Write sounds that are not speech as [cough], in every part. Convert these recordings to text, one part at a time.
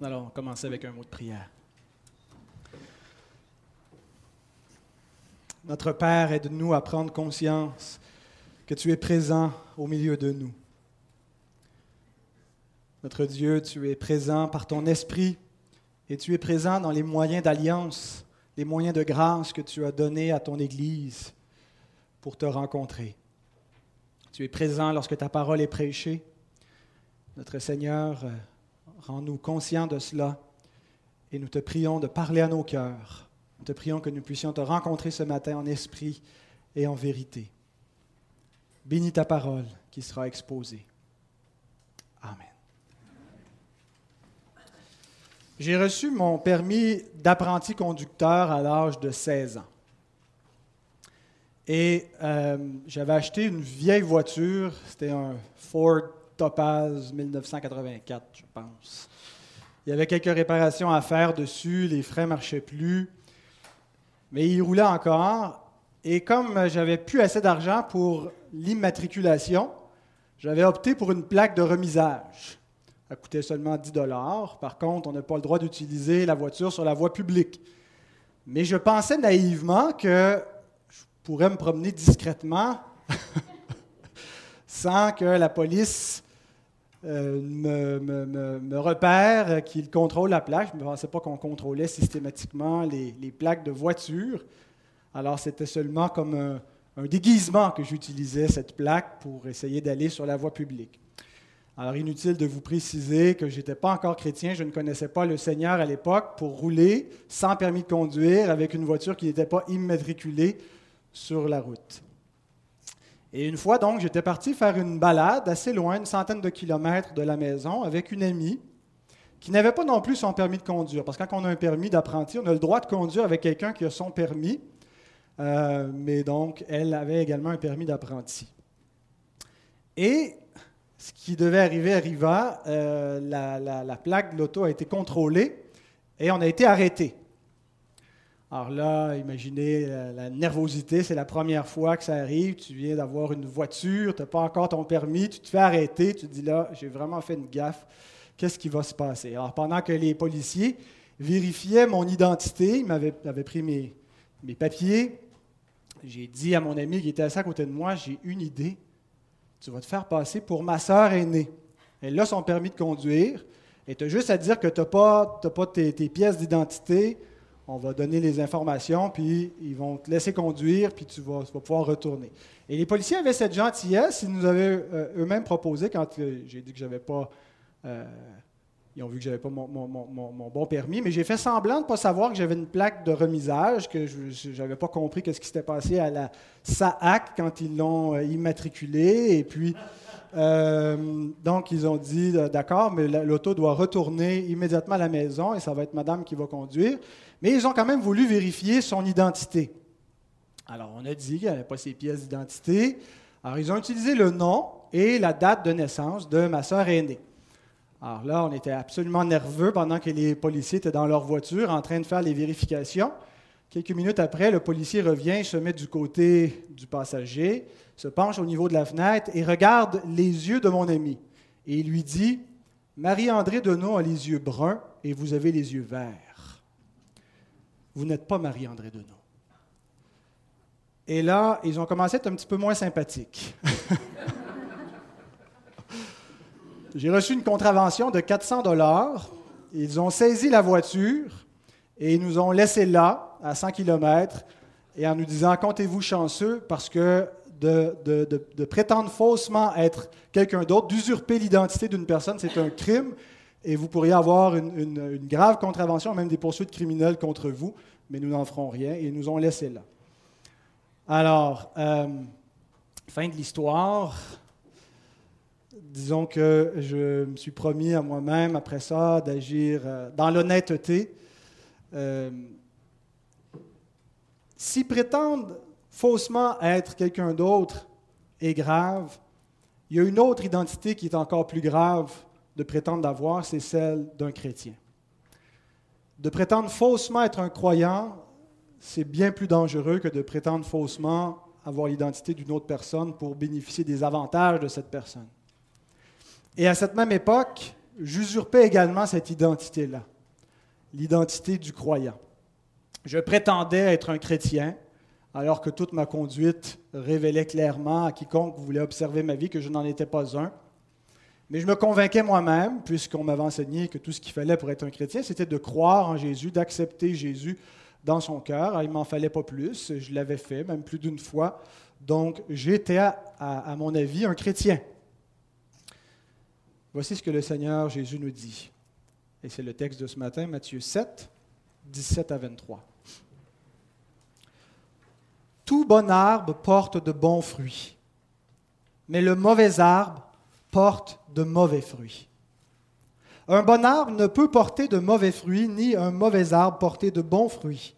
Nous allons commencer avec un mot de prière. Notre Père, aide-nous à prendre conscience que tu es présent au milieu de nous. Notre Dieu, tu es présent par ton esprit et tu es présent dans les moyens d'alliance, les moyens de grâce que tu as donnés à ton Église pour te rencontrer. Tu es présent lorsque ta parole est prêchée. Notre Seigneur, rends-nous conscients de cela et nous te prions de parler à nos cœurs. Nous te prions que nous puissions te rencontrer ce matin en esprit et en vérité. Bénis ta parole qui sera exposée. Amen. J'ai reçu mon permis d'apprenti conducteur à l'âge de 16 ans. Et euh, j'avais acheté une vieille voiture, c'était un Ford Topaz 1984, je pense. Il y avait quelques réparations à faire dessus, les freins ne marchaient plus, mais il roulait encore. Et comme j'avais plus assez d'argent pour l'immatriculation, j'avais opté pour une plaque de remisage. Ça coûtait seulement 10 dollars. Par contre, on n'a pas le droit d'utiliser la voiture sur la voie publique. Mais je pensais naïvement que je pourrais me promener discrètement [laughs] sans que la police euh, me, repère, qu'il contrôle la plaque. Je ne pensais pas qu'on contrôlait systématiquement les, plaques de voiture. Alors c'était seulement comme un, un déguisement que j'utilisais cette plaque pour essayer d'aller sur la voie publique. Alors inutile de vous préciser que je n'étais pas encore chrétien, je ne connaissais pas le Seigneur à l'époque pour rouler sans permis de conduire avec une voiture qui n'était pas immatriculée sur la route. Et une fois donc, j'étais parti faire une balade assez loin, une centaine de kilomètres de la maison, avec une amie qui n'avait pas non plus son permis de conduire. Parce que quand on a un permis d'apprenti, on a le droit de conduire avec quelqu'un qui a son permis, euh, mais donc, elle avait également un permis d'apprenti. Et ce qui devait arriver arriva, euh, la, plaque de l'auto a été contrôlée et on a été arrêté. Alors là, imaginez la, nervosité, c'est la première fois que ça arrive, tu viens d'avoir une voiture, tu n'as pas encore ton permis, tu te fais arrêter, tu te dis là, j'ai vraiment fait une gaffe, qu'est-ce qui va se passer? Alors pendant que les policiers vérifiaient mon identité, ils m'avaient pris mes, mes papiers, j'ai dit à mon ami qui était assis à côté de moi, j'ai une idée. Tu vas te faire passer pour ma sœur aînée. Elle a son permis de conduire. Et tu as juste à dire que tu n'as pas, pas tes, pièces d'identité. On va donner les informations, puis ils vont te laisser conduire, puis tu vas, pouvoir retourner. Et les policiers avaient cette gentillesse. Ils nous avaient euh, eux-mêmes proposé, quand euh, j'ai dit que je n'avais pas euh, ils ont vu que je n'avais pas mon, bon permis, mais j'ai fait semblant de ne pas savoir que j'avais une plaque de remisage, que je n'avais pas compris ce qui s'était passé à la SAAC quand ils l'ont immatriculé. Et puis, donc, ils ont dit d'accord, mais l'auto doit retourner immédiatement à la maison et ça va être madame qui va conduire. Mais ils ont quand même voulu vérifier son identité. Alors, on a dit qu'il n'y avait pas ses pièces d'identité. Alors, ils ont utilisé le nom et la date de naissance de ma sœur aînée. Alors là, on était absolument nerveux pendant que les policiers étaient dans leur voiture en train de faire les vérifications. Quelques minutes après, le policier revient, se met du côté du passager, se penche au niveau de la fenêtre et regarde les yeux de mon ami. Et il lui dit, Marie-André Deneau a les yeux bruns et vous avez les yeux verts. Vous n'êtes pas Marie-André Deneau. Et là, ils ont commencé à être un petit peu moins sympathiques. [laughs] J'ai reçu une contravention de 400 dollars. Ils ont saisi la voiture et ils nous ont laissé là, à 100 km, et en nous disant Comptez-vous chanceux parce que de, prétendre faussement être quelqu'un d'autre, d'usurper l'identité d'une personne, c'est un crime et vous pourriez avoir une, grave contravention, même des poursuites criminelles contre vous, mais nous n'en ferons rien et nous ont laissé là. Alors, euh, fin de l'histoire disons que je me suis promis à moi-même, après ça, d'agir euh, dans l'honnêteté. Euh, si prétendre faussement être quelqu'un d'autre est grave, il y a une autre identité qui est encore plus grave de prétendre d'avoir, c'est celle d'un chrétien. De prétendre faussement être un croyant, c'est bien plus dangereux que de prétendre faussement avoir l'identité d'une autre personne pour bénéficier des avantages de cette personne. Et à cette même époque, j'usurpais également cette identité-là, l'identité du croyant. Je prétendais être un chrétien, alors que toute ma conduite révélait clairement à quiconque voulait observer ma vie que je n'en étais pas un. Mais je me convainquais moi-même, puisqu'on m'avait enseigné que tout ce qu'il fallait pour être un chrétien, c'était de croire en Jésus, d'accepter Jésus dans son cœur. Il m'en fallait pas plus, je l'avais fait, même plus d'une fois. Donc, j'étais, à, à, mon avis, un chrétien. Voici ce que le Seigneur Jésus nous dit. Et c'est le texte de ce matin, Matthieu 7, 17 à 23. Tout bon arbre porte de bons fruits, mais le mauvais arbre porte de mauvais fruits. Un bon arbre ne peut porter de mauvais fruits, ni un mauvais arbre porter de bons fruits.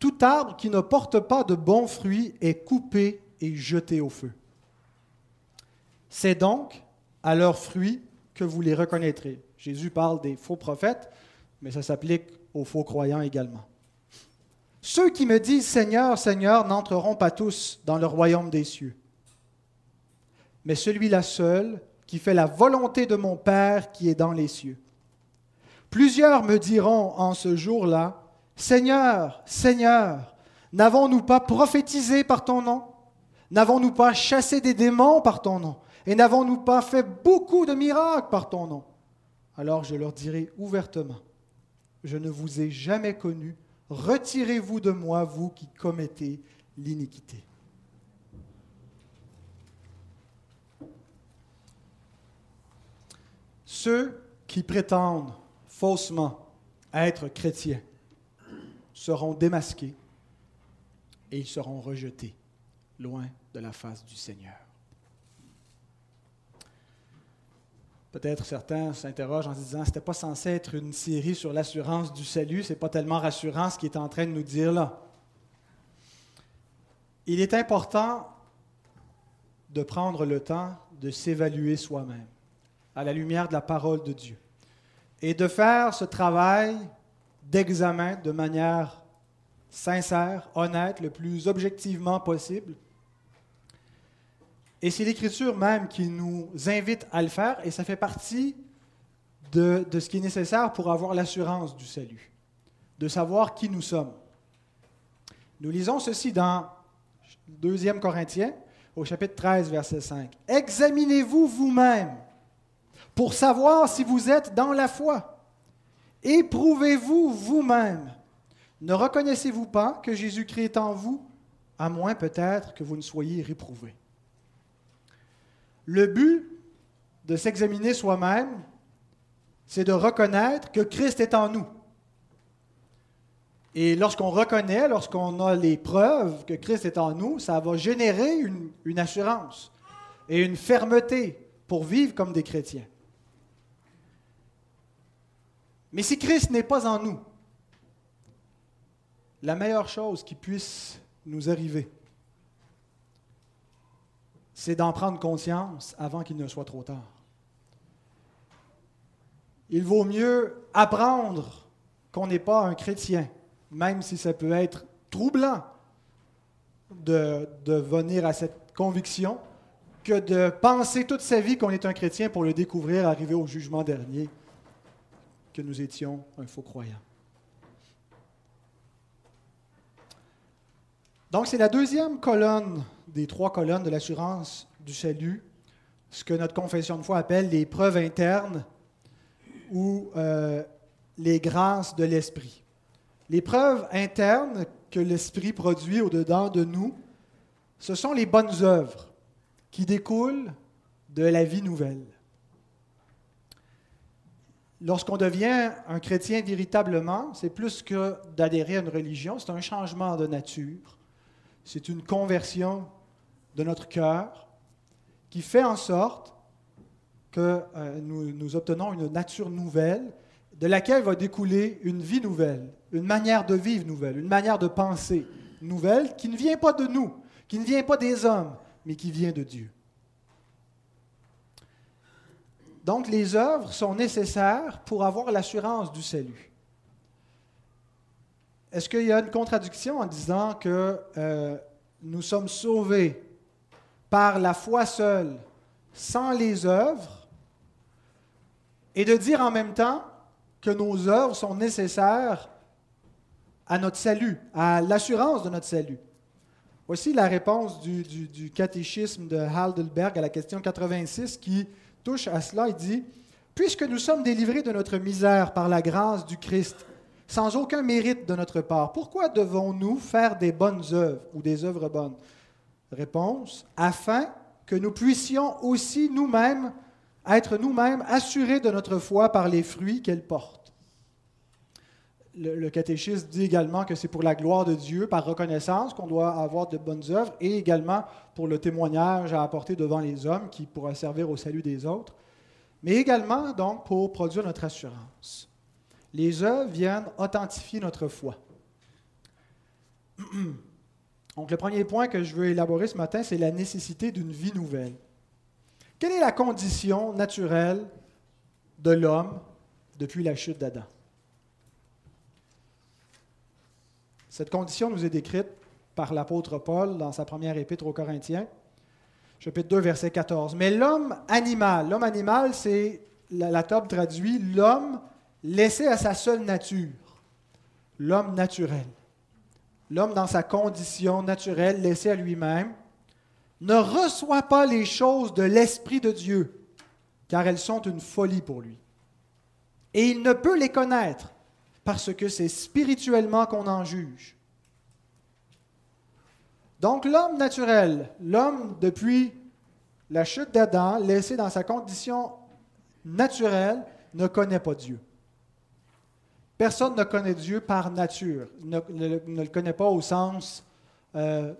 Tout arbre qui ne porte pas de bons fruits est coupé et jeté au feu. C'est donc à leurs fruits que vous les reconnaîtrez. Jésus parle des faux prophètes, mais ça s'applique aux faux croyants également. Ceux qui me disent Seigneur, Seigneur n'entreront pas tous dans le royaume des cieux, mais celui-là seul qui fait la volonté de mon Père qui est dans les cieux. Plusieurs me diront en ce jour-là, Seigneur, Seigneur, n'avons-nous pas prophétisé par ton nom? N'avons-nous pas chassé des démons par ton nom? Et n'avons-nous pas fait beaucoup de miracles par ton nom? Alors je leur dirai ouvertement, je ne vous ai jamais connu Retirez-vous de moi, vous qui commettez l'iniquité. Ceux qui prétendent faussement être chrétiens seront démasqués et ils seront rejetés loin de la face du Seigneur. Peut-être certains s'interrogent en se disant, c'était pas censé être une série sur l'assurance du salut, c'est pas tellement rassurant ce qu'il est en train de nous dire là. Il est important de prendre le temps de s'évaluer soi-même à la lumière de la parole de Dieu et de faire ce travail d'examen de manière sincère, honnête, le plus objectivement possible, et c'est l'Écriture même qui nous invite à le faire, et ça fait partie de, ce qui est nécessaire pour avoir l'assurance du salut, de savoir qui nous sommes. Nous lisons ceci dans 2 Corinthiens, au chapitre 13, verset 5. Examinez-vous vous-même pour savoir si vous êtes dans la foi. Éprouvez-vous vous-même. Ne reconnaissez-vous pas que Jésus-Christ est en vous, à moins peut-être que vous ne soyez réprouvé. Le but de s'examiner soi-même, c'est de reconnaître que Christ est en nous. Et lorsqu'on reconnaît, lorsqu'on a les preuves que Christ est en nous, ça va générer une, assurance et une fermeté pour vivre comme des chrétiens. Mais si Christ n'est pas en nous, la meilleure chose qui puisse nous arriver, c'est d'en prendre conscience avant qu'il ne soit trop tard. Il vaut mieux apprendre qu'on n'est pas un chrétien, même si ça peut être troublant de, venir à cette conviction, que de penser toute sa vie qu'on est un chrétien pour le découvrir, arriver au jugement dernier, que nous étions un faux croyant. Donc c'est la deuxième colonne des trois colonnes de l'assurance du salut, ce que notre confession de foi appelle les preuves internes ou euh, les grâces de l'Esprit. Les preuves internes que l'Esprit produit au-dedans de nous, ce sont les bonnes œuvres qui découlent de la vie nouvelle. Lorsqu'on devient un chrétien véritablement, c'est plus que d'adhérer à une religion, c'est un changement de nature, c'est une conversion de notre cœur qui fait en sorte que euh, nous, nous, obtenons une nature nouvelle de laquelle va découler une vie nouvelle, une manière de vivre nouvelle, une manière de penser nouvelle qui ne vient pas de nous, qui ne vient pas des hommes, mais qui vient de Dieu. Donc les œuvres sont nécessaires pour avoir l'assurance du salut. Est-ce qu'il y a une contradiction en disant que euh, nous sommes sauvés par la foi seule, sans les œuvres, et de dire en même temps que nos œuvres sont nécessaires à notre salut, à l'assurance de notre salut? Voici la réponse du, catéchisme de Heidelberg à la question 86 qui touche à cela. Il dit, Puisque nous sommes délivrés de notre misère par la grâce du Christ, sans aucun mérite de notre part, pourquoi devons-nous faire des bonnes œuvres ou des œuvres bonnes? Réponse, afin que nous puissions aussi nous-mêmes être nous-mêmes assurés de notre foi par les fruits qu'elle porte. Le, catéchisme dit également que c'est pour la gloire de Dieu, par reconnaissance, qu'on doit avoir de bonnes œuvres, et également pour le témoignage à apporter devant les hommes qui pourra servir au salut des autres, mais également donc pour produire notre assurance. Les œuvres viennent authentifier notre foi. [clears throat] Donc le premier point que je veux élaborer ce matin, c'est la nécessité d'une vie nouvelle. Quelle est la condition naturelle de l'homme depuis la chute d'Adam? Cette condition nous est décrite par l'apôtre Paul dans sa première épître aux Corinthiens, chapitre 2, verset 14. Mais l'homme animal, l'homme animal, c'est, la, la table traduit, l'homme laissé à sa seule nature, l'homme naturel. L'homme dans sa condition naturelle, laissé à lui-même, ne reçoit pas les choses de l'Esprit de Dieu, car elles sont une folie pour lui. Et il ne peut les connaître, parce que c'est spirituellement qu'on en juge. Donc l'homme naturel, l'homme depuis la chute d'Adam, laissé dans sa condition naturelle, ne connaît pas Dieu. Personne ne connaît Dieu par nature, ne, le connaît pas au sens euh,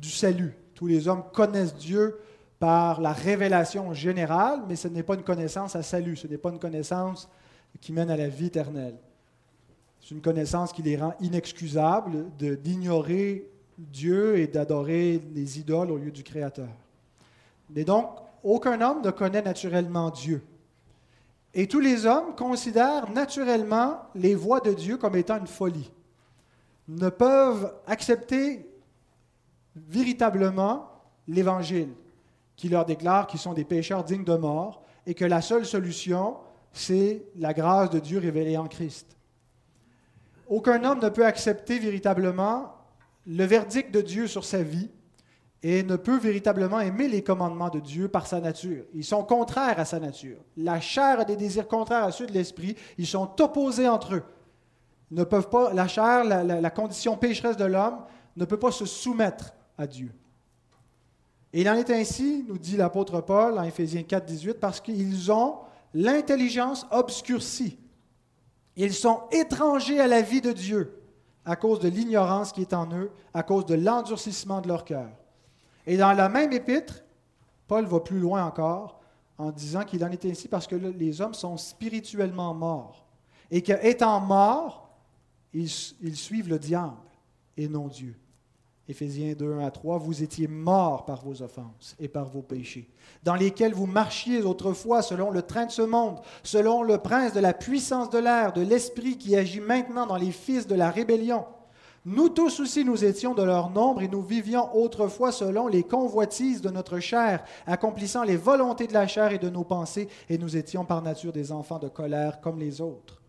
du salut. Tous les hommes connaissent Dieu par la révélation générale, mais ce n'est pas une connaissance à salut, ce n'est pas une connaissance qui mène à la vie éternelle. C'est une connaissance qui les rend inexcusables d'ignorer Dieu et d'adorer les idoles au lieu du Créateur. Mais donc, aucun homme ne connaît naturellement Dieu. Et tous les hommes considèrent naturellement les voies de Dieu comme étant une folie. Ne peuvent accepter véritablement l'Évangile, qui leur déclare qu'ils sont des pécheurs dignes de mort et que la seule solution, c'est la grâce de Dieu révélée en Christ. Aucun homme ne peut accepter véritablement le verdict de Dieu sur sa vie et ne peut véritablement aimer les commandements de Dieu par sa nature. Ils sont contraires à sa nature. La chair a des désirs contraires à ceux de l'esprit. Ils sont opposés entre eux. Ne peuvent pas, la chair, la, la condition pécheresse de l'homme, ne peut pas se soumettre à Dieu. Et il en est ainsi, nous dit l'apôtre Paul en Éphésiens 4, 18, parce qu'ils ont l'intelligence obscurcie. Ils sont étrangers à la vie de Dieu à cause de l'ignorance qui est en eux, à cause de l'endurcissement de leur cœur. Et dans la même épître, Paul va plus loin encore en disant qu'il en est ainsi parce que les hommes sont spirituellement morts et qu'étant morts, ils, ils suivent le diable et non Dieu. Éphésiens 2, 1 à 3, vous étiez morts par vos offenses et par vos péchés, dans lesquels vous marchiez autrefois selon le train de ce monde, selon le prince de la puissance de l'air, de l'esprit qui agit maintenant dans les fils de la rébellion. Nous tous aussi nous étions de leur nombre et nous vivions autrefois selon les convoitises de notre chair, accomplissant les volontés de la chair et de nos pensées, et nous étions par nature des enfants de colère comme les autres.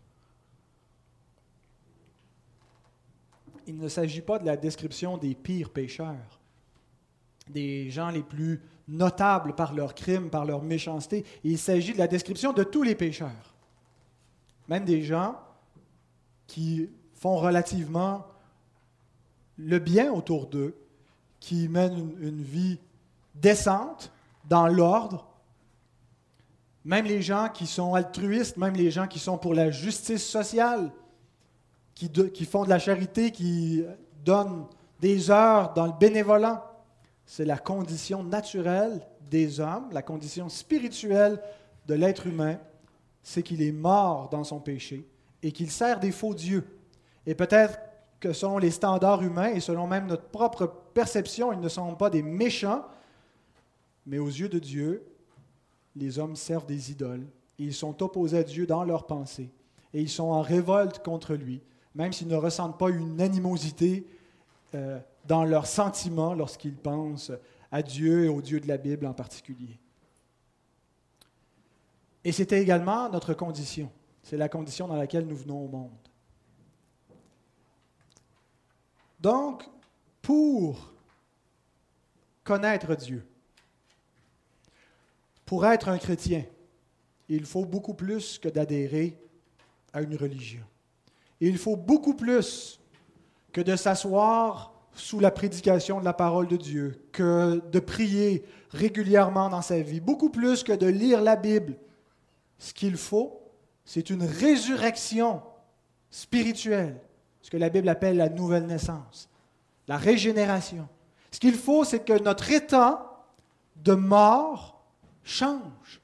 Il ne s'agit pas de la description des pires pécheurs, des gens les plus notables par leurs crimes, par leur méchanceté. Il s'agit de la description de tous les pécheurs, même des gens qui font relativement le bien autour d'eux, qui mènent une, une vie décente, dans l'ordre, même les gens qui sont altruistes, même les gens qui sont pour la justice sociale, qui, font de la charité, qui donnent des heures dans le bénévolat. C'est la condition naturelle des hommes, la condition spirituelle de l'être humain, c'est qu'il est mort dans son péché et qu'il sert des faux dieux. Et peut-être que selon les standards humains et selon même notre propre perception, ils ne sont pas des méchants, mais aux yeux de Dieu, les hommes servent des idoles. ils sont opposés à Dieu dans leurs pensées. Et ils sont en révolte contre lui même s'ils ne ressentent pas une animosité euh, dans leurs sentiments lorsqu'ils pensent à Dieu et au Dieu de la Bible en particulier. Et c'était également notre condition. C'est la condition dans laquelle nous venons au monde. Donc, pour connaître Dieu, pour être un chrétien, il faut beaucoup plus que d'adhérer à une religion. Il faut beaucoup plus que de s'asseoir sous la prédication de la parole de Dieu, que de prier régulièrement dans sa vie, beaucoup plus que de lire la Bible. Ce qu'il faut, c'est une résurrection spirituelle, ce que la Bible appelle la nouvelle naissance, la régénération. Ce qu'il faut, c'est que notre état de mort change,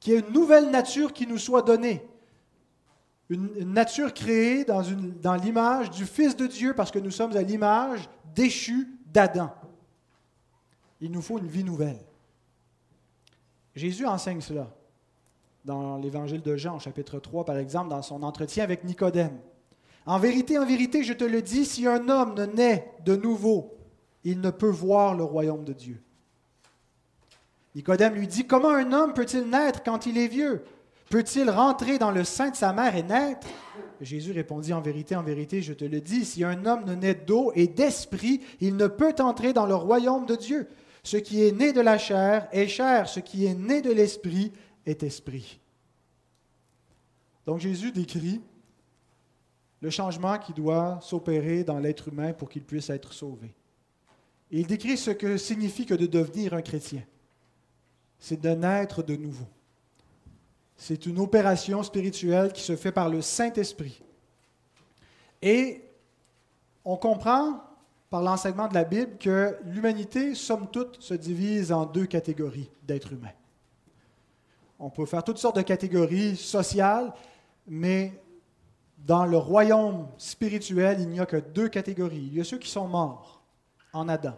qu'il y ait une nouvelle nature qui nous soit donnée, une, nature créée dans, dans l'image du Fils de Dieu, parce que nous sommes à l'image déchue d'Adam. Il nous faut une vie nouvelle. Jésus enseigne cela dans l'évangile de Jean, chapitre 3, par exemple, dans son entretien avec Nicodème. En vérité, en vérité, je te le dis, si un homme ne naît de nouveau, il ne peut voir le royaume de Dieu. Nicodème lui dit, comment un homme peut-il naître quand il est vieux? Peut-il rentrer dans le sein de sa mère et naître? Jésus répondit, en vérité, en vérité, je te le dis, si un homme ne naît d'eau et d'esprit, il ne peut entrer dans le royaume de Dieu. Ce qui est né de la chair est chair, ce qui est né de l'esprit est esprit. Donc Jésus décrit le changement qui doit s'opérer dans l'être humain pour qu'il puisse être sauvé. il décrit ce que signifie que de devenir un chrétien. C'est de naître de nouveau. C'est une opération spirituelle qui se fait par le Saint-Esprit. Et on comprend par l'enseignement de la Bible que l'humanité, somme toute, se divise en deux catégories d'êtres humains. On peut faire toutes sortes de catégories sociales, mais dans le royaume spirituel, il n'y a que deux catégories. Il y a ceux qui sont morts en Adam,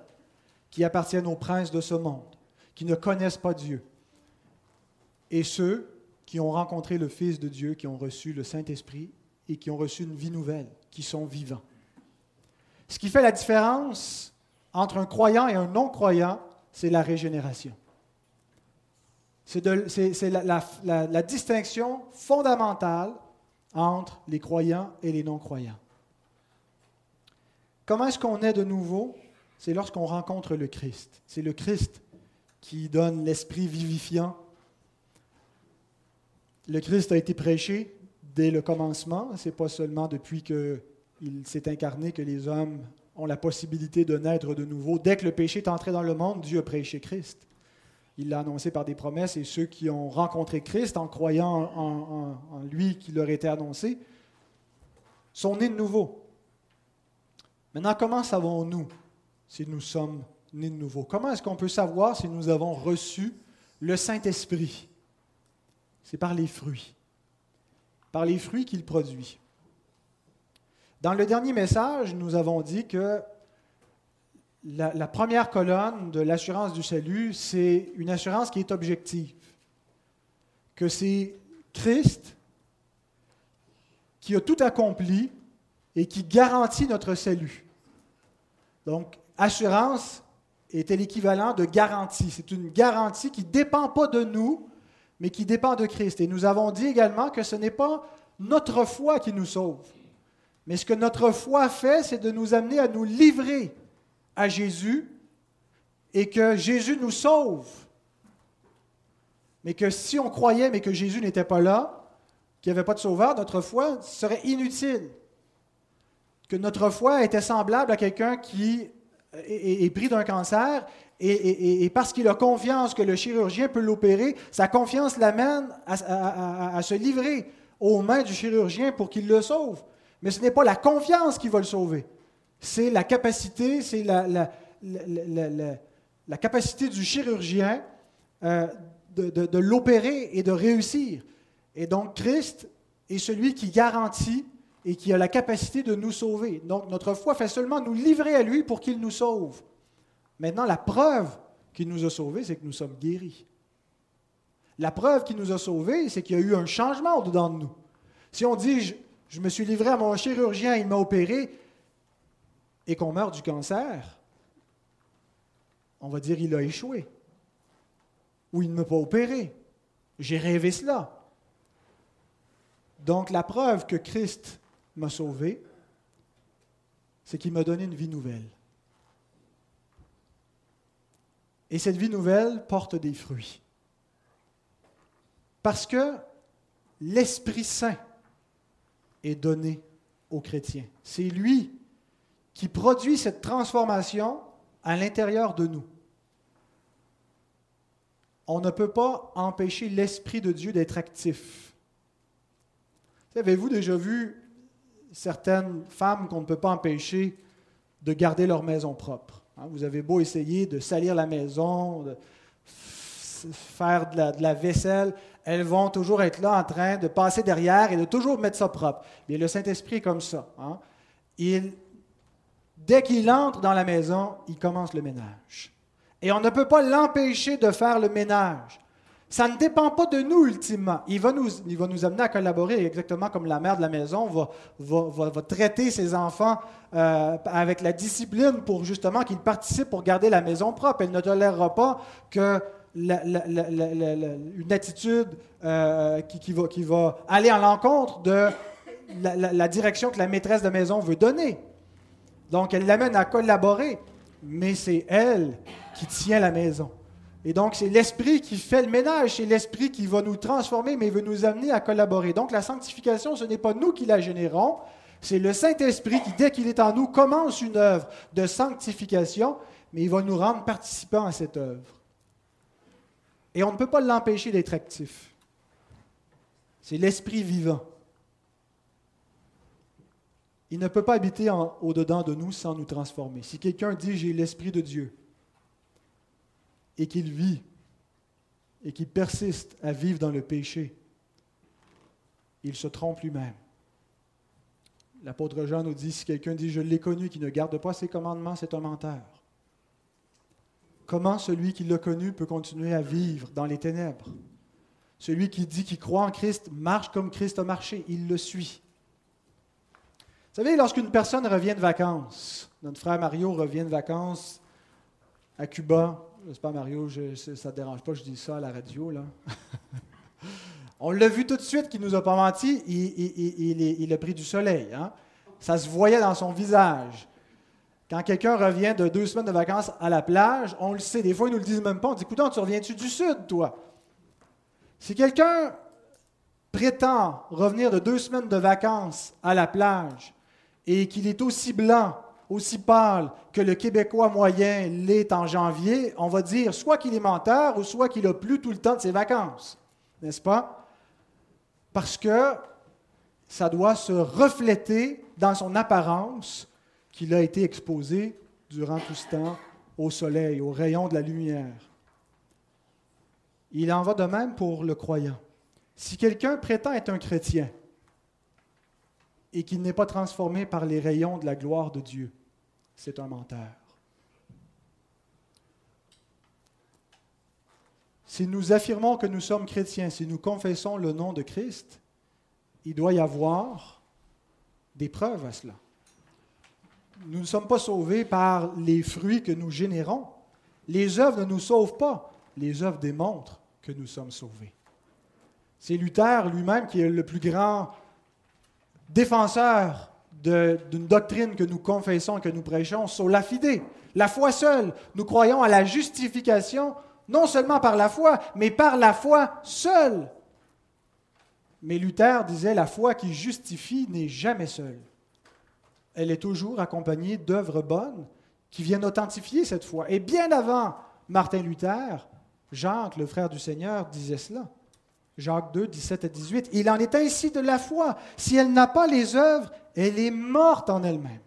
qui appartiennent aux princes de ce monde, qui ne connaissent pas Dieu, et ceux qui ont rencontré le Fils de Dieu, qui ont reçu le Saint-Esprit et qui ont reçu une vie nouvelle, qui sont vivants. Ce qui fait la différence entre un croyant et un non-croyant, c'est la régénération. C'est la, distinction fondamentale entre les croyants et les non-croyants. Comment est-ce qu'on est de nouveau? C'est lorsqu'on rencontre le Christ. C'est le Christ qui donne l'esprit vivifiant. Le Christ a été prêché dès le commencement. Ce n'est pas seulement depuis qu'il s'est incarné que les hommes ont la possibilité de naître de nouveau. Dès que le péché est entré dans le monde, Dieu a prêché Christ. Il l'a annoncé par des promesses et ceux qui ont rencontré Christ en croyant en, lui qui leur était annoncé sont nés de nouveau. Maintenant, comment savons-nous si nous sommes nés de nouveau? Comment est-ce qu'on peut savoir si nous avons reçu le Saint-Esprit? C'est par les fruits, par les fruits qu'il produit. Dans le dernier message, nous avons dit que la, première colonne de l'assurance du salut, c'est une assurance qui est objective. Que c'est Christ qui a tout accompli et qui garantit notre salut. Donc, assurance était l'équivalent de garantie. C'est une garantie qui ne dépend pas de nous, mais qui dépend de Christ. Et nous avons dit également que ce n'est pas notre foi qui nous sauve, mais ce que notre foi fait, c'est de nous amener à nous livrer à Jésus et que Jésus nous sauve. Mais que si on croyait, mais que Jésus n'était pas là, qu'il n'y avait pas de sauveur, notre foi serait inutile. Que notre foi était semblable à quelqu'un qui est, pris d'un cancer et, parce qu'il a confiance que le chirurgien peut l'opérer, sa confiance l'amène à, se livrer aux mains du chirurgien pour qu'il le sauve. Mais ce n'est pas la confiance qui va le sauver c'est la capacité, c'est la, capacité du chirurgien euh, de, l'opérer et de réussir. Et donc Christ est celui qui garantit et qui a la capacité de nous sauver. Donc notre foi fait seulement nous livrer à lui pour qu'il nous sauve. Maintenant, la preuve qu'il nous a sauvés, c'est que nous sommes guéris. La preuve qu'il nous a sauvés, c'est qu'il y a eu un changement au-dedans de nous. Si on dit, je, je me suis livré à mon chirurgien, il m'a opéré, et qu'on meurt du cancer, on va dire il a échoué ou il ne m'a pas opéré. J'ai rêvé cela. Donc la preuve que Christ m'a sauvé, c'est qu'il m'a donné une vie nouvelle. Et cette vie nouvelle porte des fruits. Parce que l'Esprit Saint est donné aux chrétiens. C'est lui qui produit cette transformation à l'intérieur de nous. On ne peut pas empêcher l'Esprit de Dieu d'être actif. Avez-vous déjà vu certaines femmes qu'on ne peut pas empêcher de garder leur maison propre? Hein, vous avez beau essayer de salir la maison, de faire de la, vaisselle, elles vont toujours être là en train de passer derrière et de toujours mettre ça propre. Mais le Saint-Esprit est comme ça. Hein. dès qu'il entre dans la maison, il commence le ménage. Et on ne peut pas l'empêcher de faire le ménage. Ça ne dépend pas de nous ultimement. Il va nous, il va nous amener à collaborer exactement comme la mère de la maison va, va, va, traiter ses enfants euh, avec la discipline pour justement qu'ils participent pour garder la maison propre. Elle ne tolérera pas que une attitude euh, qui, va, qui, va, aller à l'encontre de la, direction que la maîtresse de maison veut donner. Donc, elle l'amène à collaborer, mais c'est elle qui tient la maison. Et donc, c'est l'Esprit qui fait le ménage, c'est l'Esprit qui va nous transformer, mais veut nous amener à collaborer. Donc, la sanctification, ce n'est pas nous qui la générons, c'est le Saint-Esprit qui, dès qu'il est en nous, commence une œuvre de sanctification, mais il va nous rendre participants à cette œuvre. Et on ne peut pas l'empêcher d'être actif. C'est l'Esprit vivant. Il ne peut pas habiter au-dedans de nous sans nous transformer. Si quelqu'un dit j'ai l'Esprit de Dieu et qu'il vit et qu'il persiste à vivre dans le péché, il se trompe lui-même. L'apôtre Jean nous dit, si quelqu'un dit je l'ai connu, qui ne garde pas ses commandements, c'est un menteur. Comment celui qui l'a connu peut continuer à vivre dans les ténèbres? Celui qui dit qu'il croit en Christ marche comme Christ a marché, il le suit. Vous savez, lorsqu'une personne revient de vacances, notre frère Mario revient de vacances à Cuba, pas Mario, ça ne dérange pas, je dis ça à la radio. [laughs] On l'a vu tout de suite qu'il ne nous a pas menti, il, a pris du soleil. Hein. Ça se voyait dans son visage. Quand quelqu'un revient de deux semaines de vacances à la plage, on le sait. Des fois, ils nous le disent même pas. On dit Écoute, tu reviens-tu du sud, toi? Si quelqu'un prétend revenir de deux semaines de vacances à la plage et qu'il est aussi blanc, aussi pâle que le Québécois moyen l'est en janvier, on va dire soit qu'il est menteur ou soit qu'il a plu tout le temps de ses vacances. N'est-ce pas? Parce que ça doit se refléter dans son apparence qu'il a été exposé durant tout ce temps au soleil, aux rayons de la lumière. Il en va de même pour le croyant. Si quelqu'un prétend être un chrétien et qu'il n'est pas transformé par les rayons de la gloire de Dieu, c'est un menteur. Si nous affirmons que nous sommes chrétiens, si nous confessons le nom de Christ, il doit y avoir des preuves à cela nous ne sommes pas sauvés par les fruits que nous générons. Les œuvres ne nous sauvent pas. Les œuvres démontrent que nous sommes sauvés. C'est Luther lui-même qui est le plus grand défenseur d'une doctrine que nous confessons, que nous prêchons, sur la fidée, la foi seule. Nous croyons à la justification, non seulement par la foi, mais par la foi seule. Mais Luther disait, la foi qui justifie n'est jamais seule elle est toujours accompagnée d'œuvres bonnes qui viennent authentifier cette foi. Et bien avant Martin Luther, Jacques, le frère du Seigneur, disait cela. Jacques 2, 17 et 18. Il en est ainsi de la foi. Si elle n'a pas les œuvres, elle est morte en elle-même.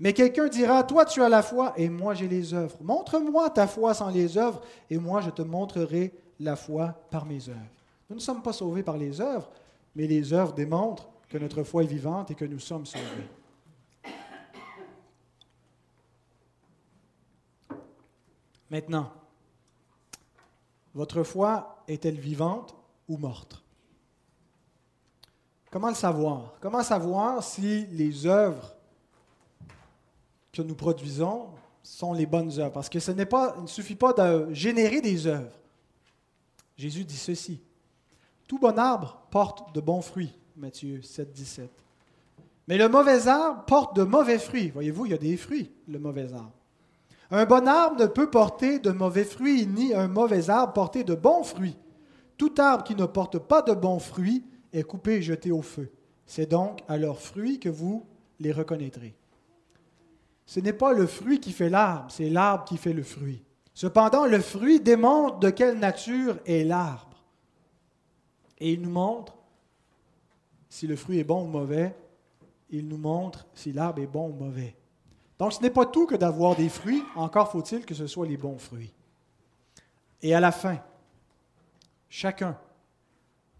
Mais quelqu'un dira, toi tu as la foi et moi j'ai les œuvres. Montre-moi ta foi sans les œuvres et moi je te montrerai la foi par mes œuvres. Nous ne sommes pas sauvés par les œuvres, mais les œuvres démontrent que notre foi est vivante et que nous sommes sauvés. Maintenant, votre foi est-elle vivante ou morte? Comment le savoir? Comment savoir si les œuvres que nous produisons sont les bonnes œuvres? Parce que ce n'est pas, ne suffit pas de générer des œuvres. Jésus dit ceci. Tout bon arbre porte de bons fruits. Matthieu 7, 17. Mais le mauvais arbre porte de mauvais fruits. Voyez-vous, il y a des fruits, le mauvais arbre. Un bon arbre ne peut porter de mauvais fruits, ni un mauvais arbre porter de bons fruits. Tout arbre qui ne porte pas de bons fruits est coupé et jeté au feu. C'est donc à leurs fruits que vous les reconnaîtrez. Ce n'est pas le fruit qui fait l'arbre, c'est l'arbre qui fait le fruit. Cependant, le fruit démontre de quelle nature est l'arbre. Et il nous montre si le fruit est bon ou mauvais. Il nous montre si l'arbre est bon ou mauvais. Donc ce n'est pas tout que d'avoir des fruits, encore faut-il que ce soit les bons fruits. Et à la fin, chacun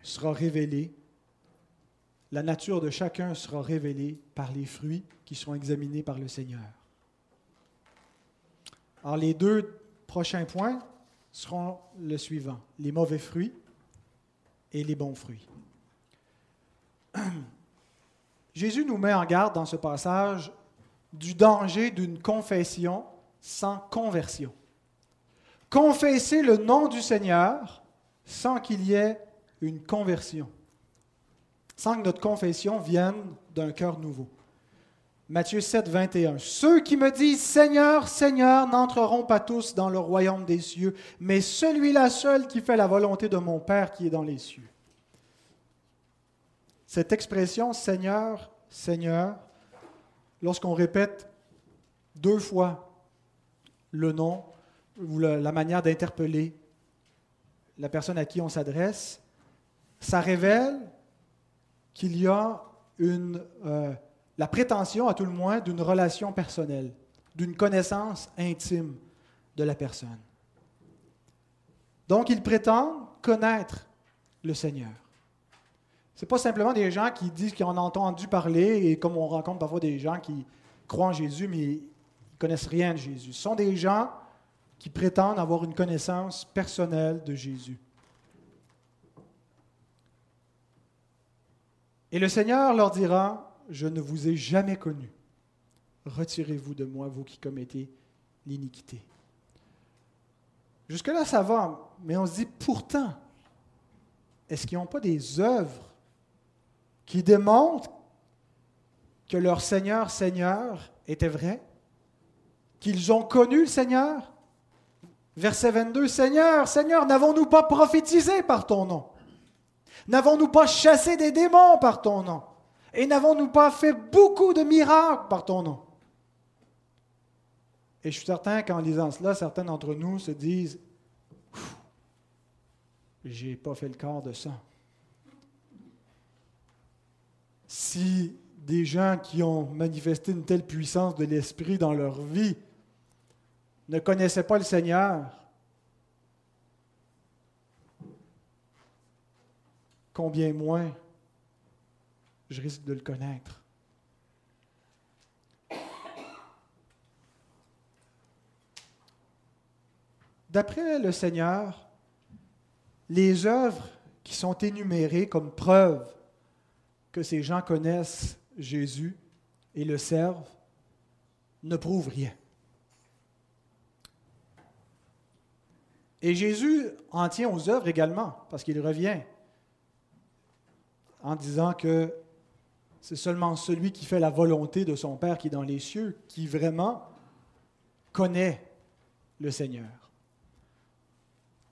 sera révélé, la nature de chacun sera révélée par les fruits qui seront examinés par le Seigneur. Alors les deux prochains points seront le suivant, les mauvais fruits et les bons fruits. [clears throat] Jésus nous met en garde dans ce passage du danger d'une confession sans conversion. Confesser le nom du Seigneur sans qu'il y ait une conversion, sans que notre confession vienne d'un cœur nouveau. Matthieu 7, 21. Ceux qui me disent Seigneur, Seigneur n'entreront pas tous dans le royaume des cieux, mais celui-là seul qui fait la volonté de mon Père qui est dans les cieux. Cette expression Seigneur, Seigneur, lorsqu'on répète deux fois le nom ou la, manière d'interpeller la personne à qui on s'adresse, ça révèle qu'il y a une, euh, la prétention, à tout le moins, d'une relation personnelle, d'une connaissance intime de la personne. Donc, ils prétendent connaître le Seigneur. Ce n'est pas simplement des gens qui disent qu'ils en ont entendu parler, et comme on rencontre parfois des gens qui croient en Jésus, mais ils connaissent rien de Jésus. Ce sont des gens qui prétendent avoir une connaissance personnelle de Jésus. Et le Seigneur leur dira, je ne vous ai jamais connu. Retirez-vous de moi, vous qui commettez l'iniquité. Jusque-là, ça va, mais on se dit, pourtant, est-ce qu'ils n'ont pas des œuvres qui démontrent que leur Seigneur, Seigneur était vrai, qu'ils ont connu le Seigneur. Verset 22, Seigneur, Seigneur, n'avons-nous pas prophétisé par ton nom? N'avons-nous pas chassé des démons par ton nom? Et n'avons-nous pas fait beaucoup de miracles par ton nom? Et je suis certain qu'en lisant cela, certains d'entre nous se disent, j'ai pas fait le corps de ça si des gens qui ont manifesté une telle puissance de l'Esprit dans leur vie ne connaissaient pas le Seigneur, combien moins je risque de le connaître? D'après le Seigneur, les œuvres qui sont énumérées comme preuves que ces gens connaissent Jésus et le servent ne prouve rien. Et Jésus en tient aux œuvres également, parce qu'il revient en disant que c'est seulement celui qui fait la volonté de son Père qui est dans les cieux qui vraiment connaît le Seigneur.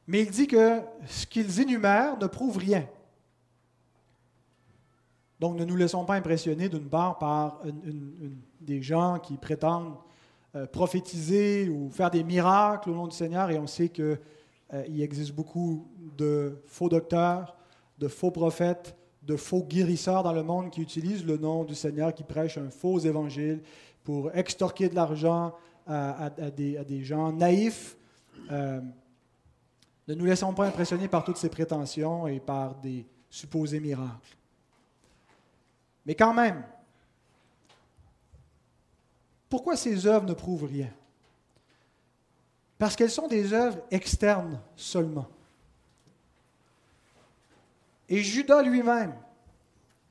Mais il dit que ce qu'ils énumèrent ne prouve rien. Donc, ne nous laissons pas impressionner d'une part par des gens qui prétendent euh, prophétiser ou faire des miracles au nom du Seigneur, et on sait qu'il euh, existe beaucoup de faux docteurs, de faux prophètes, de faux guérisseurs dans le monde qui utilisent le nom du Seigneur, qui prêchent un faux évangile pour extorquer de l'argent à, des, gens naïfs. Euh, ne nous laissons pas impressionner par toutes ces prétentions et par des supposés miracles. Mais quand même, pourquoi ces œuvres ne prouvent rien? Parce qu'elles sont des œuvres externes seulement. Et Judas lui-même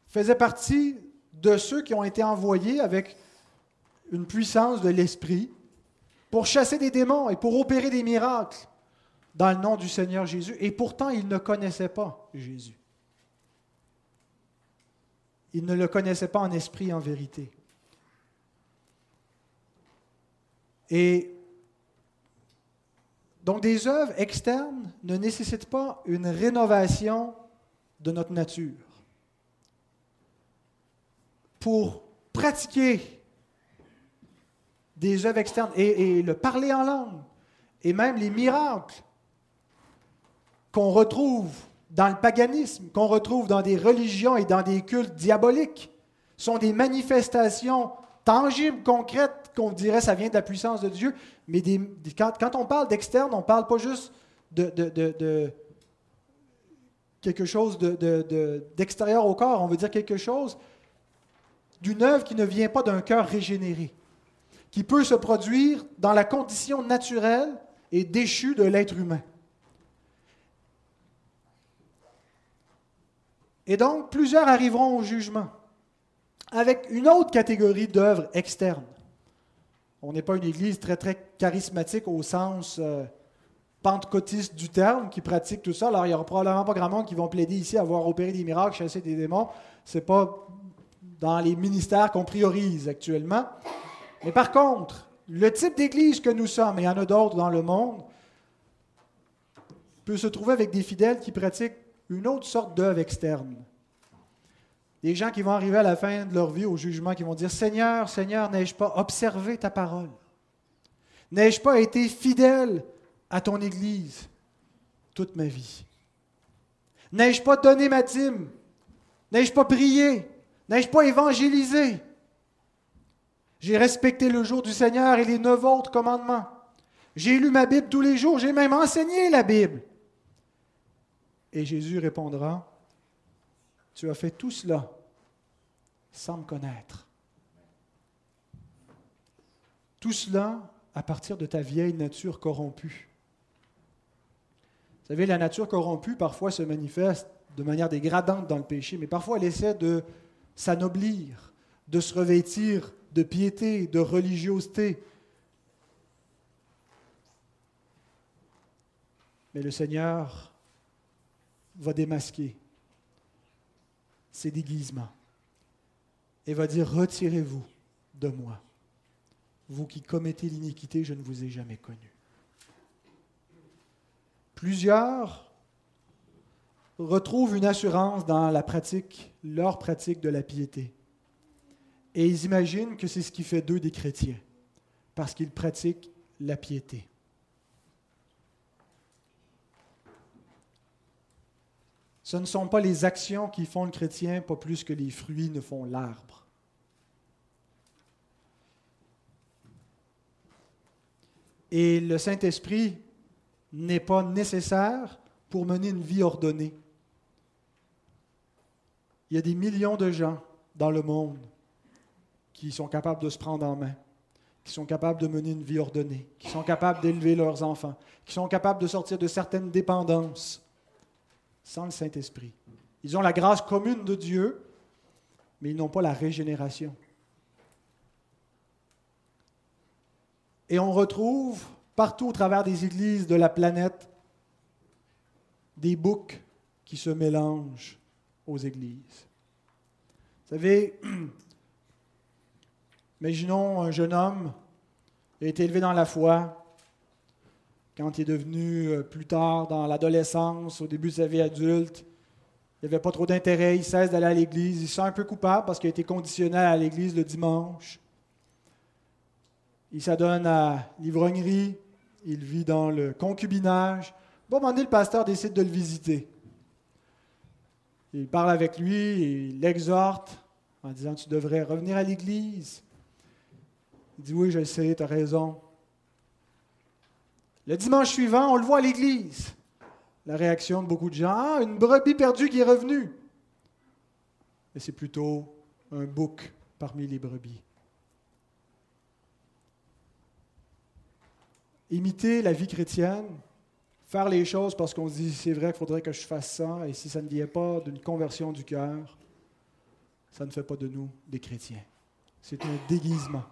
faisait partie de ceux qui ont été envoyés avec une puissance de l'esprit pour chasser des démons et pour opérer des miracles. dans le nom du Seigneur Jésus, et pourtant ils ne connaissaient pas Jésus. Ils ne le connaissaient pas en esprit et en vérité. Et donc des œuvres externes ne nécessitent pas une rénovation de notre nature. Pour pratiquer des œuvres externes et, le parler en langue, et même les miracles qu'on retrouve dans le paganisme, qu'on retrouve dans des religions et dans des cultes diaboliques, sont des manifestations tangibles, concrètes, qu'on dirait ça vient de la puissance de Dieu. Mais quand, on parle d'externe, on ne parle pas juste de, quelque chose d'extérieur au corps, on veut dire quelque chose d'une œuvre qui ne vient pas d'un cœur régénéré qui peut se produire dans la condition naturelle et déchue de l'être humain. Et donc, plusieurs arriveront au jugement avec une autre catégorie d'œuvres externes. On n'est pas une église très, très charismatique au sens euh, pentecôtiste du terme qui pratique tout ça. Alors, il n'y aura probablement pas grand monde qui vont plaider ici à avoir opéré des miracles, chasser des démons. Ce n'est pas dans les ministères qu'on priorise actuellement. Mais par contre, le type d'église que nous sommes, et il y en a d'autres dans le monde, peut se trouver avec des fidèles qui pratiquent une autre sorte d'œuvre externe. Des gens qui vont arriver à la fin de leur vie au jugement, qui vont dire Seigneur, Seigneur, n'ai-je pas observé ta parole? N'ai-je pas été fidèle à ton Église toute ma vie? N'ai-je pas donné ma dîme? N'ai-je pas prié? N'ai-je pas évangélisé? J'ai respecté le jour du Seigneur et les neuf autres commandements. J'ai lu ma Bible tous les jours. J'ai même enseigné la Bible. Et Jésus répondra, tu as fait tout cela sans me connaître. Tout cela à partir de ta vieille nature corrompue. Vous savez, la nature corrompue parfois se manifeste de manière dégradante dans le péché, mais parfois elle essaie de s'anoblir, de se revêtir de piété, de religiosité. Mais le Seigneur va démasquer ces déguisements et va dire, retirez-vous de moi. Vous qui commettez l'iniquité, je ne vous ai jamais connu. Plusieurs retrouvent une assurance dans la pratique, leur pratique de la piété. Et ils imaginent que c'est ce qui fait d'eux des chrétiens, parce qu'ils pratiquent la piété. Ce ne sont pas les actions qui font le chrétien, pas plus que les fruits ne font l'arbre. Et le Saint-Esprit n'est pas nécessaire pour mener une vie ordonnée. Il y a des millions de gens dans le monde qui sont capables de se prendre en main, qui sont capables de mener une vie ordonnée, qui sont capables d'élever leurs enfants, qui sont capables de sortir de certaines dépendances sans le Saint-Esprit. Ils ont la grâce commune de Dieu, mais ils n'ont pas la régénération. Et on retrouve partout au travers des églises de la planète des boucs qui se mélangent aux églises. Vous savez, [clears throat] Imaginons un jeune homme qui a été élevé dans la foi. Quand il est devenu euh, plus tard dans l'adolescence, au début de sa vie adulte, il n'avait pas trop d'intérêt, il cesse d'aller à l'église, il se sent un peu coupable parce qu'il a été conditionné à l'église le dimanche. Il s'adonne à l'ivrognerie, il vit dans le concubinage. À un moment donné, le pasteur décide de le visiter. Il parle avec lui, il l'exhorte en disant Tu devrais revenir à l'église. Il dit Oui, je sais, tu as raison. Le dimanche suivant, on le voit à l'église. La réaction de beaucoup de gens Ah, une brebis perdue qui est revenue. Mais c'est plutôt un bouc parmi les brebis. Imiter la vie chrétienne, faire les choses parce qu'on se dit c'est vrai qu'il faudrait que je fasse ça, et si ça ne vient pas d'une conversion du cœur, ça ne fait pas de nous des chrétiens. C'est un déguisement.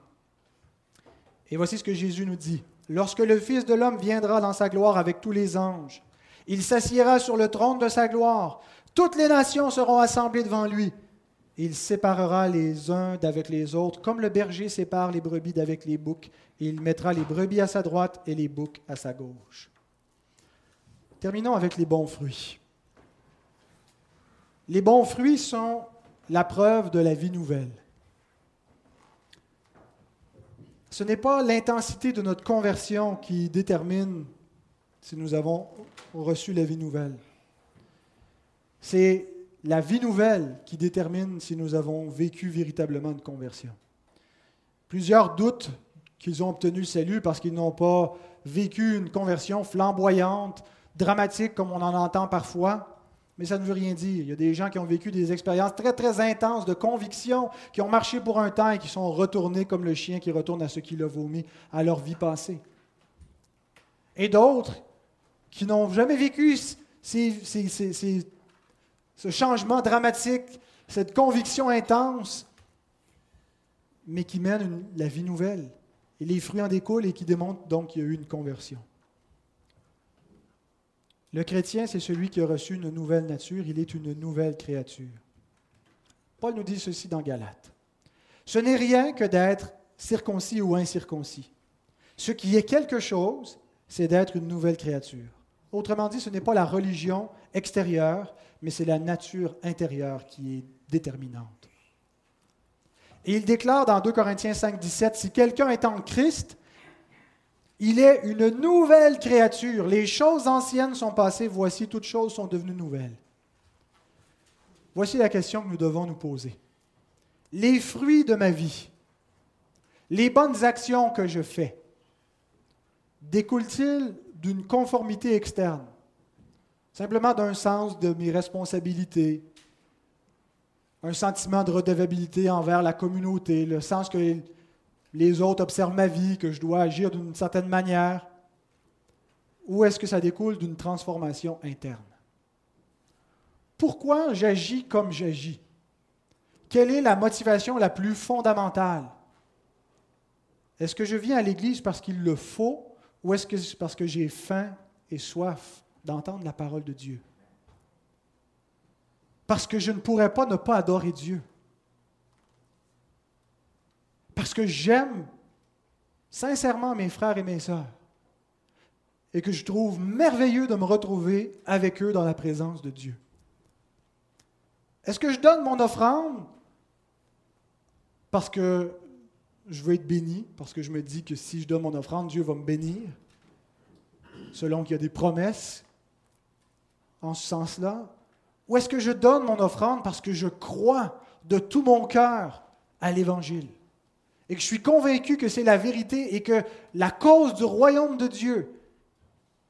Et voici ce que Jésus nous dit lorsque le Fils de l'homme viendra dans sa gloire avec tous les anges. Il s'assiera sur le trône de sa gloire. Toutes les nations seront assemblées devant lui. Il séparera les uns d'avec les autres, comme le berger sépare les brebis d'avec les boucs, il mettra les brebis à sa droite et les boucs à sa gauche. Terminons avec les bons fruits. Les bons fruits sont la preuve de la vie nouvelle. Ce n'est pas l'intensité de notre conversion qui détermine si nous avons reçu la vie nouvelle. C'est la vie nouvelle qui détermine si nous avons vécu véritablement une conversion. Plusieurs doutent qu'ils ont obtenu le salut parce qu'ils n'ont pas vécu une conversion flamboyante, dramatique comme on en entend parfois. Mais ça ne veut rien dire. Il y a des gens qui ont vécu des expériences très, très intenses de conviction, qui ont marché pour un temps et qui sont retournés comme le chien qui retourne à ce qu'il a vomi à leur vie passée. Et d'autres qui n'ont jamais vécu ce changement dramatique, cette conviction intense, mais qui mènent la vie nouvelle. Et les fruits en découlent et qui démontrent donc qu'il y a eu une conversion. Le chrétien, c'est celui qui a reçu une nouvelle nature, il est une nouvelle créature. Paul nous dit ceci dans Galates. Ce n'est rien que d'être circoncis ou incirconcis. Ce qui est quelque chose, c'est d'être une nouvelle créature. Autrement dit, ce n'est pas la religion extérieure, mais c'est la nature intérieure qui est déterminante. Et il déclare dans 2 Corinthiens 5, 17, si quelqu'un est en Christ, il est une nouvelle créature. Les choses anciennes sont passées, voici toutes choses sont devenues nouvelles. Voici la question que nous devons nous poser. Les fruits de ma vie, les bonnes actions que je fais, découlent-ils d'une conformité externe, simplement d'un sens de mes responsabilités, un sentiment de redevabilité envers la communauté, le sens que les autres observent ma vie, que je dois agir d'une certaine manière, ou est-ce que ça découle d'une transformation interne? Pourquoi j'agis comme j'agis? Quelle est la motivation la plus fondamentale? Est-ce que je viens à l'Église parce qu'il le faut ou est-ce que c'est parce que j'ai faim et soif d'entendre la parole de Dieu? Parce que je ne pourrais pas ne pas adorer Dieu. Parce que j'aime sincèrement mes frères et mes sœurs. Et que je trouve merveilleux de me retrouver avec eux dans la présence de Dieu. Est-ce que je donne mon offrande? Parce que je veux être béni, parce que je me dis que si je donne mon offrande, Dieu va me bénir, selon qu'il y a des promesses en ce sens-là Ou est-ce que je donne mon offrande parce que je crois de tout mon cœur à l'Évangile? Et que je suis convaincu que c'est la vérité et que la cause du royaume de Dieu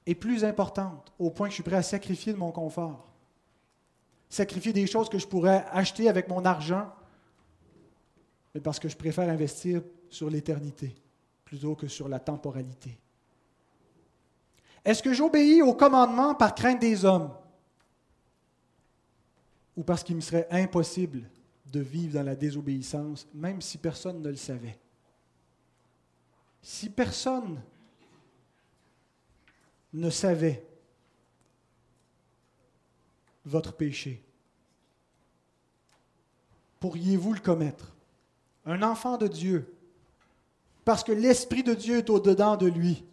est plus importante au point que je suis prêt à sacrifier de mon confort, sacrifier des choses que je pourrais acheter avec mon argent, mais parce que je préfère investir sur l'éternité plutôt que sur la temporalité. Est-ce que j'obéis au commandement par crainte des hommes ou parce qu'il me serait impossible de vivre dans la désobéissance, même si personne ne le savait. Si personne ne savait votre péché, pourriez-vous le commettre? Un enfant de Dieu, parce que l'Esprit de Dieu est au-dedans de lui,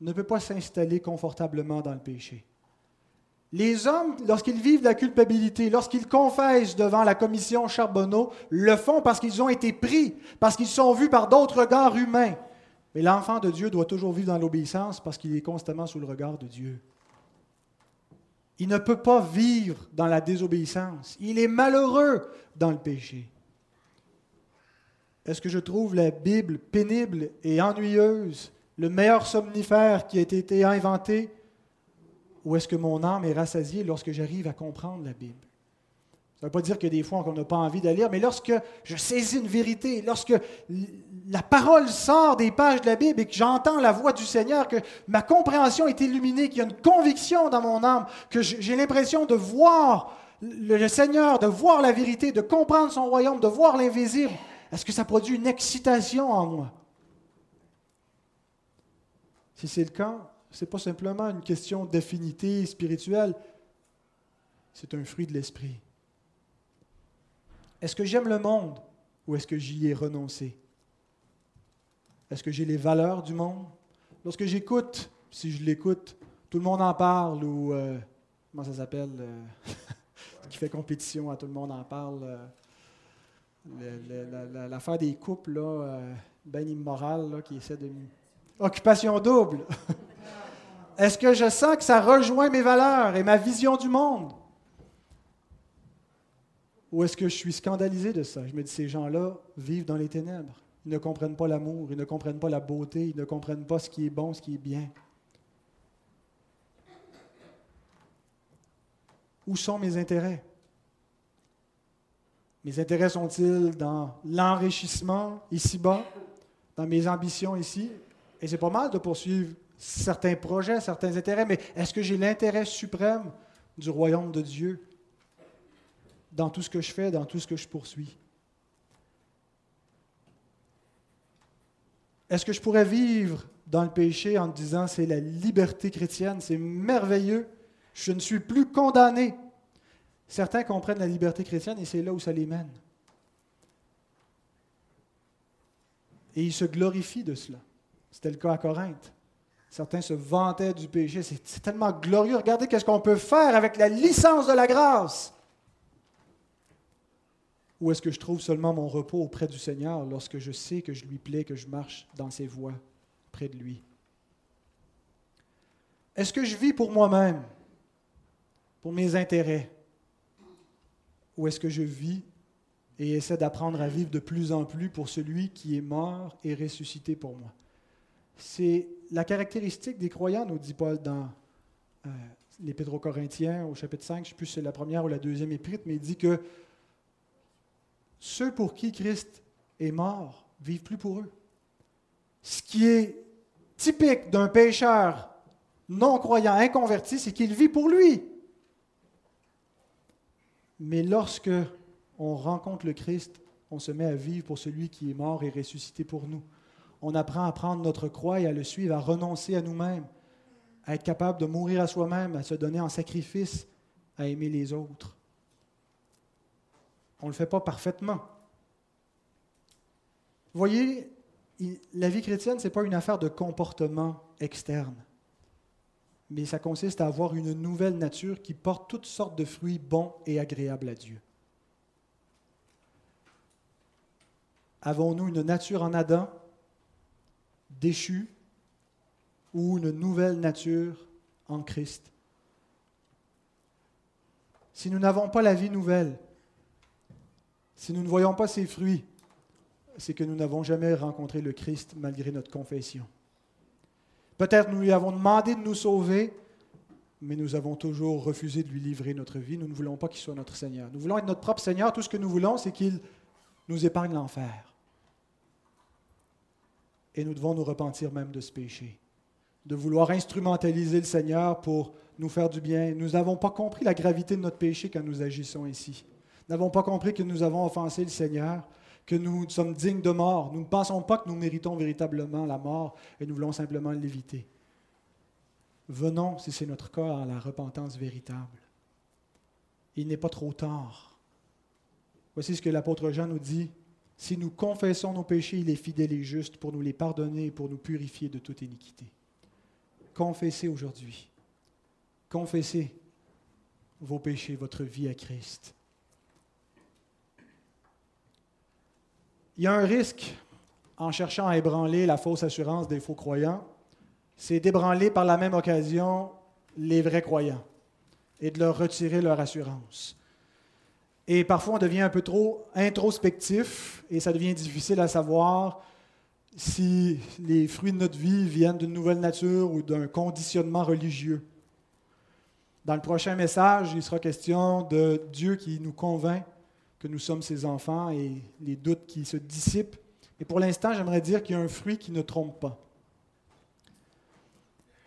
ne peut pas s'installer confortablement dans le péché. Les hommes, lorsqu'ils vivent la culpabilité, lorsqu'ils confessent devant la commission Charbonneau, le font parce qu'ils ont été pris, parce qu'ils sont vus par d'autres regards humains. Mais l'enfant de Dieu doit toujours vivre dans l'obéissance parce qu'il est constamment sous le regard de Dieu. Il ne peut pas vivre dans la désobéissance. Il est malheureux dans le péché. Est-ce que je trouve la Bible pénible et ennuyeuse, le meilleur somnifère qui a été inventé? Ou est-ce que mon âme est rassasiée lorsque j'arrive à comprendre la Bible? Ça ne veut pas dire que des fois on n'a pas envie de lire, mais lorsque je saisis une vérité, lorsque la parole sort des pages de la Bible et que j'entends la voix du Seigneur, que ma compréhension est illuminée, qu'il y a une conviction dans mon âme, que j'ai l'impression de voir le Seigneur, de voir la vérité, de comprendre son royaume, de voir l'invisible, est-ce que ça produit une excitation en moi? Si c'est le cas, ce n'est pas simplement une question d'affinité spirituelle, c'est un fruit de l'esprit. Est-ce que j'aime le monde ou est-ce que j'y ai renoncé? Est-ce que j'ai les valeurs du monde? Lorsque j'écoute, si je l'écoute, tout le monde en parle ou euh, comment ça s'appelle? Euh, [laughs] qui fait compétition à tout le monde en parle. Euh, l'affaire des couples, là, ben immoral, qui essaie de. Occupation double. [laughs] Est-ce que je sens que ça rejoint mes valeurs et ma vision du monde? Ou est-ce que je suis scandalisé de ça? Je me dis, ces gens-là vivent dans les ténèbres. Ils ne comprennent pas l'amour, ils ne comprennent pas la beauté, ils ne comprennent pas ce qui est bon, ce qui est bien. Où sont mes intérêts? Mes intérêts sont-ils dans l'enrichissement ici-bas, dans mes ambitions ici? Et c'est pas mal de poursuivre certains projets, certains intérêts, mais est-ce que j'ai l'intérêt suprême du royaume de Dieu dans tout ce que je fais, dans tout ce que je poursuis? Est-ce que je pourrais vivre dans le péché en disant c'est la liberté chrétienne, c'est merveilleux, je ne suis plus condamné? Certains comprennent la liberté chrétienne et c'est là où ça les mène. Et ils se glorifient de cela. C'était le cas à Corinthe. Certains se vantaient du péché. C'est tellement glorieux. Regardez qu'est-ce qu'on peut faire avec la licence de la grâce. Ou est-ce que je trouve seulement mon repos auprès du Seigneur lorsque je sais que je lui plais, que je marche dans ses voies près de lui? Est-ce que je vis pour moi-même, pour mes intérêts? Ou est-ce que je vis et essaie d'apprendre à vivre de plus en plus pour celui qui est mort et ressuscité pour moi? C'est la caractéristique des croyants, nous dit Paul dans euh, l'Épître aux Corinthiens, au chapitre 5, je ne sais plus si c'est la première ou la deuxième épître, mais il dit que ceux pour qui Christ est mort vivent plus pour eux. Ce qui est typique d'un pécheur non croyant, inconverti, c'est qu'il vit pour lui. Mais lorsque on rencontre le Christ, on se met à vivre pour celui qui est mort et ressuscité pour nous on apprend à prendre notre croix et à le suivre, à renoncer à nous-mêmes, à être capable de mourir à soi-même, à se donner en sacrifice, à aimer les autres. On ne le fait pas parfaitement. Vous voyez, la vie chrétienne, ce n'est pas une affaire de comportement externe, mais ça consiste à avoir une nouvelle nature qui porte toutes sortes de fruits bons et agréables à Dieu. Avons-nous une nature en Adam? Déchu ou une nouvelle nature en Christ. Si nous n'avons pas la vie nouvelle, si nous ne voyons pas ses fruits, c'est que nous n'avons jamais rencontré le Christ malgré notre confession. Peut-être nous lui avons demandé de nous sauver, mais nous avons toujours refusé de lui livrer notre vie. Nous ne voulons pas qu'il soit notre Seigneur. Nous voulons être notre propre Seigneur. Tout ce que nous voulons, c'est qu'il nous épargne l'enfer. Et nous devons nous repentir même de ce péché, de vouloir instrumentaliser le Seigneur pour nous faire du bien. Nous n'avons pas compris la gravité de notre péché quand nous agissons ici. Nous n'avons pas compris que nous avons offensé le Seigneur, que nous sommes dignes de mort. Nous ne pensons pas que nous méritons véritablement la mort et nous voulons simplement l'éviter. Venons, si c'est notre cas, à la repentance véritable. Il n'est pas trop tard. Voici ce que l'apôtre Jean nous dit si nous confessons nos péchés, il est fidèle et juste pour nous les pardonner et pour nous purifier de toute iniquité. Confessez aujourd'hui. Confessez vos péchés, votre vie à Christ. Il y a un risque en cherchant à ébranler la fausse assurance des faux croyants, c'est d'ébranler par la même occasion les vrais croyants et de leur retirer leur assurance. Et parfois, on devient un peu trop introspectif et ça devient difficile à savoir si les fruits de notre vie viennent d'une nouvelle nature ou d'un conditionnement religieux. Dans le prochain message, il sera question de Dieu qui nous convainc que nous sommes ses enfants et les doutes qui se dissipent. Et pour l'instant, j'aimerais dire qu'il y a un fruit qui ne trompe pas.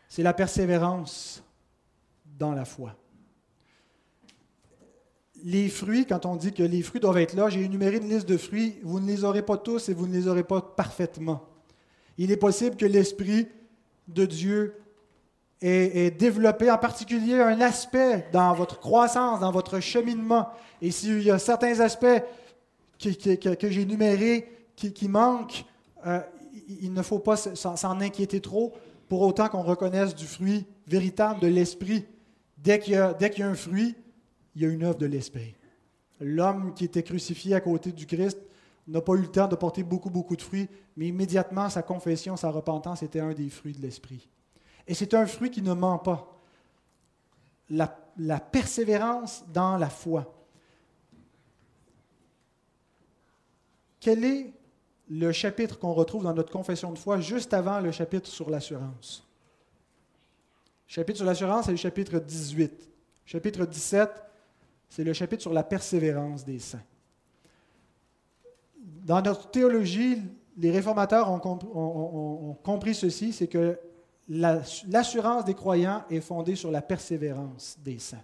C'est la persévérance dans la foi les fruits, quand on dit que les fruits doivent être là, j'ai énuméré une liste de fruits, vous ne les aurez pas tous et vous ne les aurez pas parfaitement. Il est possible que l'Esprit de Dieu est, développé, en particulier un aspect dans votre croissance, dans votre cheminement. Et s'il y a certains aspects que, j'ai numérés qui, manquent, euh, il ne faut pas s'en inquiéter trop, pour autant qu'on reconnaisse du fruit véritable de l'esprit. Dès qu'il y, a un fruit, il y a une œuvre de l'esprit. L'homme qui était crucifié à côté du Christ n'a pas eu le temps de porter beaucoup, beaucoup de fruits, mais immédiatement, sa confession, sa repentance était un des fruits de l'esprit. Et c'est un fruit qui ne ment pas. La, persévérance dans la foi. Quel est le chapitre qu'on retrouve dans notre confession de foi juste avant le chapitre sur l'assurance? Le chapitre sur l'assurance, c'est le chapitre 18. chapitre 17, c'est le chapitre sur la persévérance des saints. Dans notre théologie, les réformateurs ont, compris ceci, c'est que l'assurance des croyants est fondée sur la persévérance des saints.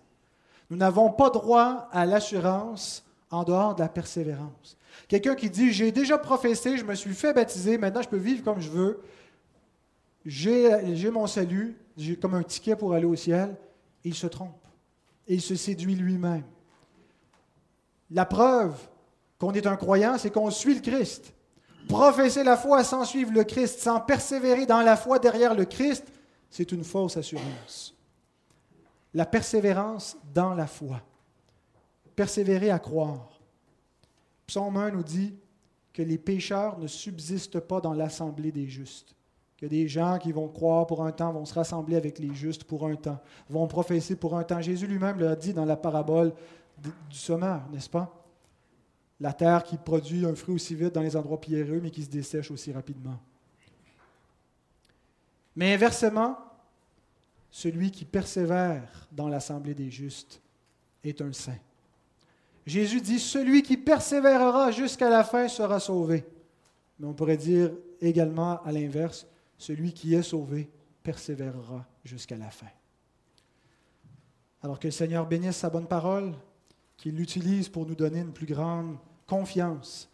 Nous n'avons pas droit à l'assurance en dehors de la persévérance. Quelqu'un qui dit, j'ai déjà professé, je me suis fait baptiser, maintenant je peux vivre comme je veux, j'ai mon salut, j'ai comme un ticket pour aller au ciel, il se trompe. Et il se séduit lui-même. La preuve qu'on est un croyant, c'est qu'on suit le Christ. Professer la foi sans suivre le Christ, sans persévérer dans la foi derrière le Christ, c'est une fausse assurance. La persévérance dans la foi. Persévérer à croire. Psaume 1 nous dit que les pécheurs ne subsistent pas dans l'assemblée des justes. Que des gens qui vont croire pour un temps vont se rassembler avec les justes pour un temps, vont professer pour un temps. Jésus lui-même l'a dit dans la parabole du sommeur, n'est-ce pas? La terre qui produit un fruit aussi vite dans les endroits pierreux, mais qui se dessèche aussi rapidement. Mais inversement, celui qui persévère dans l'assemblée des justes est un saint. Jésus dit, celui qui persévérera jusqu'à la fin sera sauvé. Mais on pourrait dire également à l'inverse, celui qui est sauvé persévérera jusqu'à la fin. Alors que le Seigneur bénisse sa bonne parole, qu'il l'utilise pour nous donner une plus grande confiance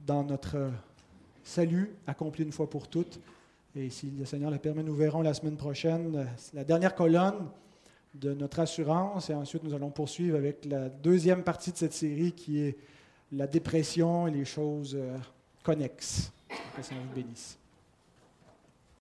dans notre salut accompli une fois pour toutes. Et si le Seigneur le permet, nous verrons la semaine prochaine la dernière colonne de notre assurance et ensuite nous allons poursuivre avec la deuxième partie de cette série qui est la dépression et les choses euh, connexes. Que le Seigneur vous bénisse.